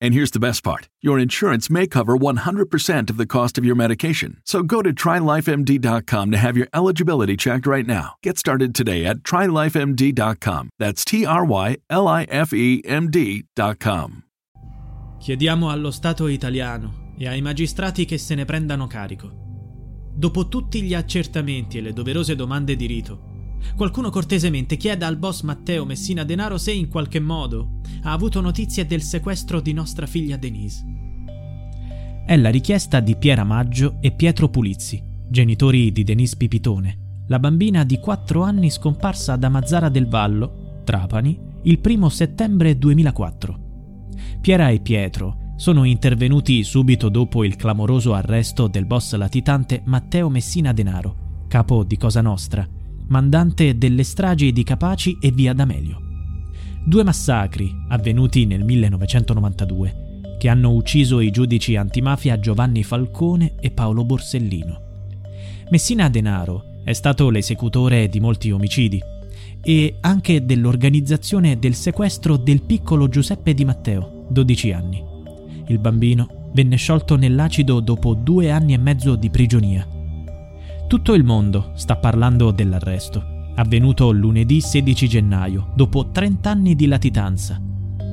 And here's the best part your insurance may cover 100% of the cost of your medication. So go to trylifemd.com to have your eligibility checked right now. Get started today at trylifemd.com. That's T R Y L I F E M D.com. Chiediamo allo Stato italiano e ai magistrati che se ne prendano carico. Dopo tutti gli accertamenti e le doverose domande di rito, Qualcuno cortesemente chieda al boss Matteo Messina Denaro se in qualche modo ha avuto notizie del sequestro di nostra figlia Denise. È la richiesta di Piera Maggio e Pietro Pulizzi, genitori di Denise Pipitone, la bambina di 4 anni scomparsa da Mazzara del Vallo, Trapani, il 1 settembre 2004. Piera e Pietro sono intervenuti subito dopo il clamoroso arresto del boss latitante Matteo Messina Denaro, capo di Cosa Nostra, mandante delle stragi di Capaci e via D'Amelio. Due massacri avvenuti nel 1992 che hanno ucciso i giudici antimafia Giovanni Falcone e Paolo Borsellino. Messina Denaro è stato l'esecutore di molti omicidi e anche dell'organizzazione del sequestro del piccolo Giuseppe Di Matteo, 12 anni. Il bambino venne sciolto nell'acido dopo due anni e mezzo di prigionia tutto il mondo sta parlando dell'arresto, avvenuto lunedì 16 gennaio, dopo 30 anni di latitanza,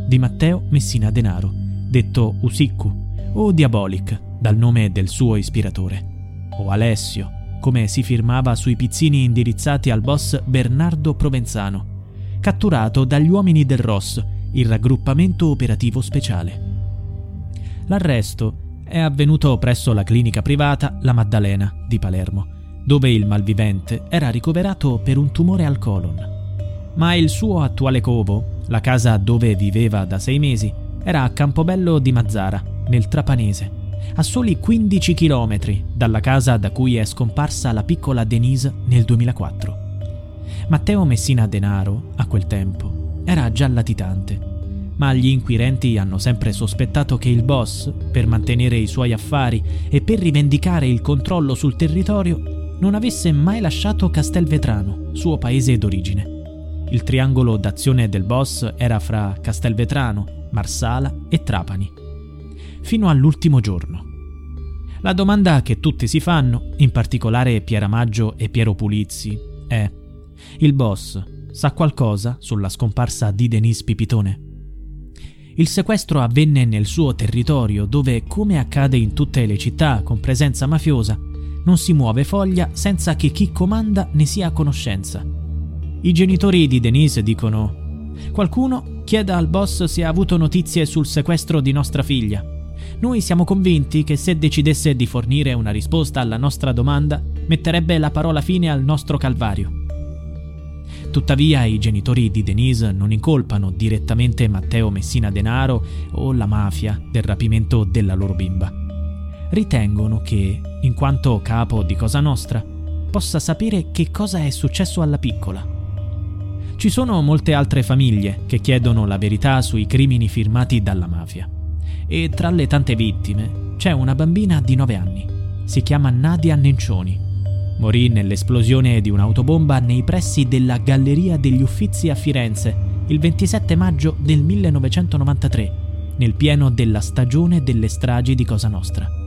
di Matteo Messina Denaro, detto Usiccu o Diabolic, dal nome del suo ispiratore, o Alessio, come si firmava sui pizzini indirizzati al boss Bernardo Provenzano, catturato dagli uomini del Ross, il raggruppamento operativo speciale. L'arresto è avvenuto presso la clinica privata La Maddalena di Palermo dove il malvivente era ricoverato per un tumore al colon. Ma il suo attuale covo, la casa dove viveva da sei mesi, era a Campobello di Mazzara, nel Trapanese, a soli 15 km dalla casa da cui è scomparsa la piccola Denise nel 2004. Matteo Messina Denaro, a quel tempo, era già latitante, ma gli inquirenti hanno sempre sospettato che il boss, per mantenere i suoi affari e per rivendicare il controllo sul territorio, non avesse mai lasciato Castelvetrano, suo paese d'origine. Il triangolo d'azione del boss era fra Castelvetrano, Marsala e Trapani. Fino all'ultimo giorno. La domanda che tutti si fanno, in particolare Piera Maggio e Piero Pulizzi, è: il boss sa qualcosa sulla scomparsa di Denise Pipitone? Il sequestro avvenne nel suo territorio dove, come accade in tutte le città con presenza mafiosa, non si muove foglia senza che chi comanda ne sia a conoscenza. I genitori di Denise dicono: Qualcuno chieda al boss se ha avuto notizie sul sequestro di nostra figlia. Noi siamo convinti che se decidesse di fornire una risposta alla nostra domanda, metterebbe la parola fine al nostro calvario. Tuttavia i genitori di Denise non incolpano direttamente Matteo Messina Denaro o la mafia del rapimento della loro bimba ritengono che, in quanto capo di Cosa Nostra, possa sapere che cosa è successo alla piccola. Ci sono molte altre famiglie che chiedono la verità sui crimini firmati dalla mafia. E tra le tante vittime c'è una bambina di 9 anni. Si chiama Nadia Nencioni. Morì nell'esplosione di un'autobomba nei pressi della Galleria degli Uffizi a Firenze il 27 maggio del 1993 nel pieno della stagione delle stragi di Cosa Nostra.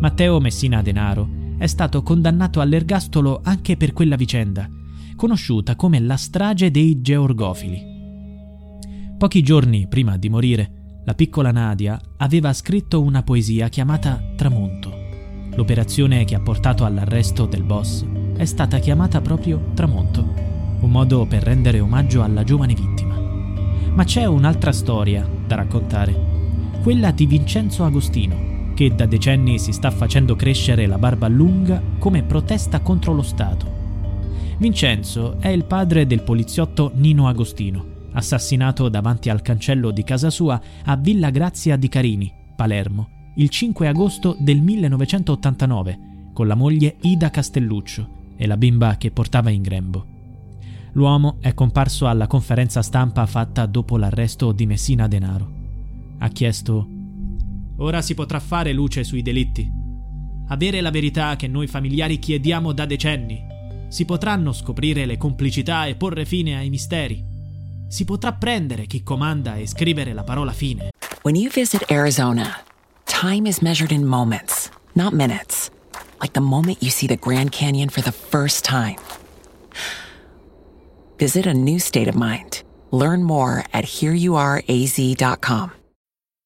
Matteo Messina Denaro è stato condannato all'ergastolo anche per quella vicenda, conosciuta come la strage dei georgofili. Pochi giorni prima di morire, la piccola Nadia aveva scritto una poesia chiamata Tramonto. L'operazione che ha portato all'arresto del boss è stata chiamata proprio Tramonto, un modo per rendere omaggio alla giovane vittima. Ma c'è un'altra storia da raccontare, quella di Vincenzo Agostino, che da decenni si sta facendo crescere la barba lunga come protesta contro lo Stato. Vincenzo è il padre del poliziotto Nino Agostino, assassinato davanti al cancello di casa sua a Villa Grazia di Carini, Palermo, il 5 agosto del 1989, con la moglie Ida Castelluccio e la bimba che portava in grembo. L'uomo è comparso alla conferenza stampa fatta dopo l'arresto di Messina Denaro. Ha chiesto Ora si potrà fare luce sui delitti. Avere la verità che noi familiari chiediamo da decenni. Si potranno scoprire le complicità e porre fine ai misteri. Si potrà prendere chi comanda e scrivere la parola fine. When you visit Arizona, time is measured in moments, not minutes. Like the moment you see the Grand Canyon for the first time. Visit a new state of mind. Learn more at hereyouareaz.com.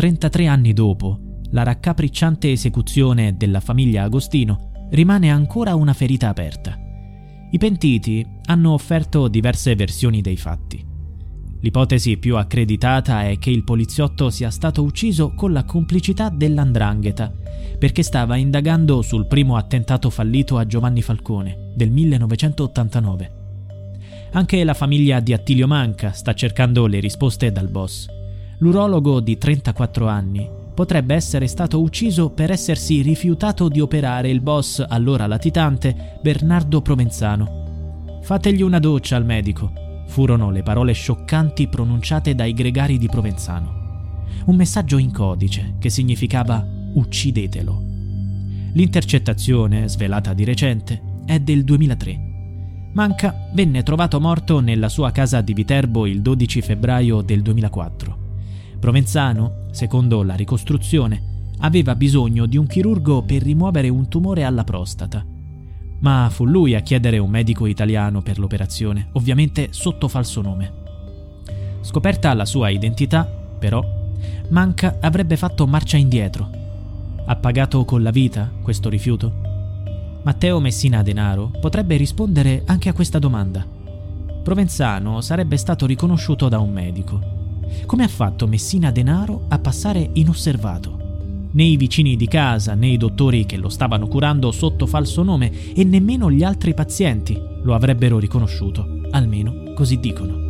33 anni dopo, la raccapricciante esecuzione della famiglia Agostino rimane ancora una ferita aperta. I pentiti hanno offerto diverse versioni dei fatti. L'ipotesi più accreditata è che il poliziotto sia stato ucciso con la complicità dell'andrangheta, perché stava indagando sul primo attentato fallito a Giovanni Falcone del 1989. Anche la famiglia di Attilio Manca sta cercando le risposte dal boss. L'urologo di 34 anni potrebbe essere stato ucciso per essersi rifiutato di operare il boss allora latitante Bernardo Provenzano. Fategli una doccia al medico, furono le parole scioccanti pronunciate dai gregari di Provenzano. Un messaggio in codice che significava uccidetelo. L'intercettazione, svelata di recente, è del 2003. Manca venne trovato morto nella sua casa di Viterbo il 12 febbraio del 2004. Provenzano, secondo la ricostruzione, aveva bisogno di un chirurgo per rimuovere un tumore alla prostata. Ma fu lui a chiedere un medico italiano per l'operazione, ovviamente sotto falso nome. Scoperta la sua identità, però, Manca avrebbe fatto marcia indietro. Ha pagato con la vita questo rifiuto? Matteo Messina Denaro potrebbe rispondere anche a questa domanda. Provenzano sarebbe stato riconosciuto da un medico, come ha fatto Messina Denaro a passare inosservato? Né i vicini di casa, né i dottori che lo stavano curando sotto falso nome e nemmeno gli altri pazienti lo avrebbero riconosciuto, almeno così dicono.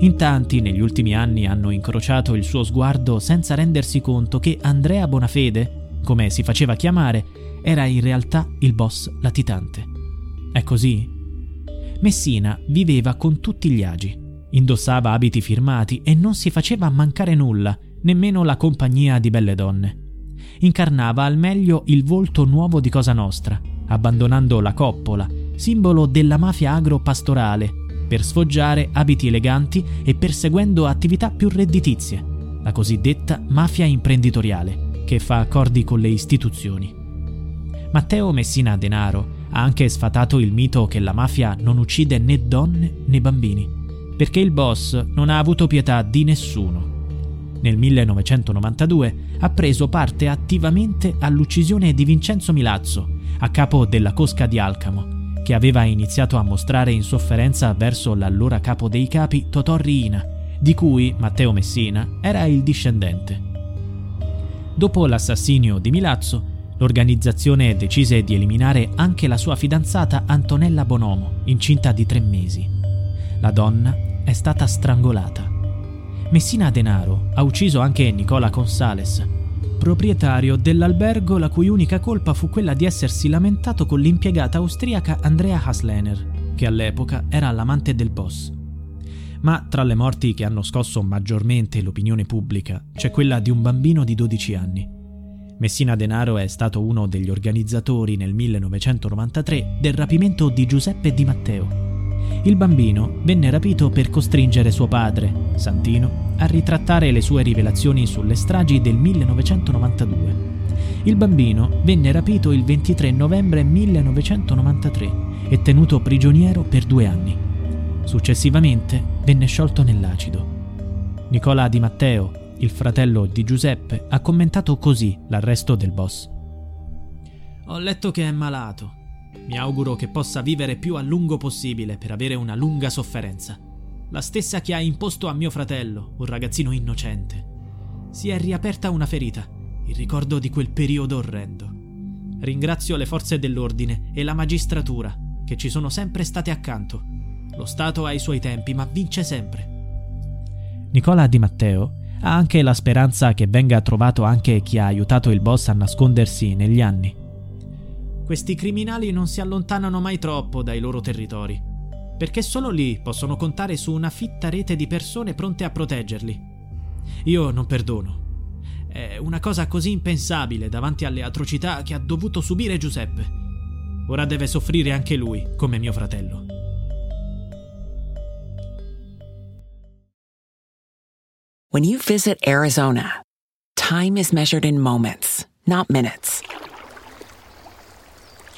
In tanti negli ultimi anni hanno incrociato il suo sguardo senza rendersi conto che Andrea Bonafede, come si faceva chiamare, era in realtà il boss latitante. È così? Messina viveva con tutti gli agi, Indossava abiti firmati e non si faceva mancare nulla, nemmeno la compagnia di belle donne. Incarnava al meglio il volto nuovo di Cosa Nostra, abbandonando la coppola, simbolo della mafia agro-pastorale, per sfoggiare abiti eleganti e perseguendo attività più redditizie, la cosiddetta mafia imprenditoriale, che fa accordi con le istituzioni. Matteo Messina Denaro ha anche sfatato il mito che la mafia non uccide né donne né bambini perché il boss non ha avuto pietà di nessuno. Nel 1992 ha preso parte attivamente all'uccisione di Vincenzo Milazzo, a capo della Cosca di Alcamo, che aveva iniziato a mostrare insofferenza verso l'allora capo dei capi Totò Riina, di cui Matteo Messina era il discendente. Dopo l'assassinio di Milazzo, l'organizzazione decise di eliminare anche la sua fidanzata Antonella Bonomo, incinta di tre mesi. La donna è stata strangolata. Messina Denaro ha ucciso anche Nicola Consales, proprietario dell'albergo la cui unica colpa fu quella di essersi lamentato con l'impiegata austriaca Andrea Haslener, che all'epoca era l'amante del boss. Ma tra le morti che hanno scosso maggiormente l'opinione pubblica c'è quella di un bambino di 12 anni. Messina Denaro è stato uno degli organizzatori nel 1993 del rapimento di Giuseppe Di Matteo, il bambino venne rapito per costringere suo padre, Santino, a ritrattare le sue rivelazioni sulle stragi del 1992. Il bambino venne rapito il 23 novembre 1993 e tenuto prigioniero per due anni. Successivamente venne sciolto nell'acido. Nicola Di Matteo, il fratello di Giuseppe, ha commentato così l'arresto del boss. Ho letto che è malato, mi auguro che possa vivere più a lungo possibile per avere una lunga sofferenza. La stessa che ha imposto a mio fratello, un ragazzino innocente. Si è riaperta una ferita, il ricordo di quel periodo orrendo. Ringrazio le forze dell'ordine e la magistratura, che ci sono sempre state accanto. Lo Stato ha i suoi tempi, ma vince sempre. Nicola Di Matteo ha anche la speranza che venga trovato anche chi ha aiutato il boss a nascondersi negli anni. Questi criminali non si allontanano mai troppo dai loro territori, perché solo lì possono contare su una fitta rete di persone pronte a proteggerli. Io non perdono. È una cosa così impensabile davanti alle atrocità che ha dovuto subire Giuseppe. Ora deve soffrire anche lui, come mio fratello. When you visit Arizona, time is measured in moments, not minutes.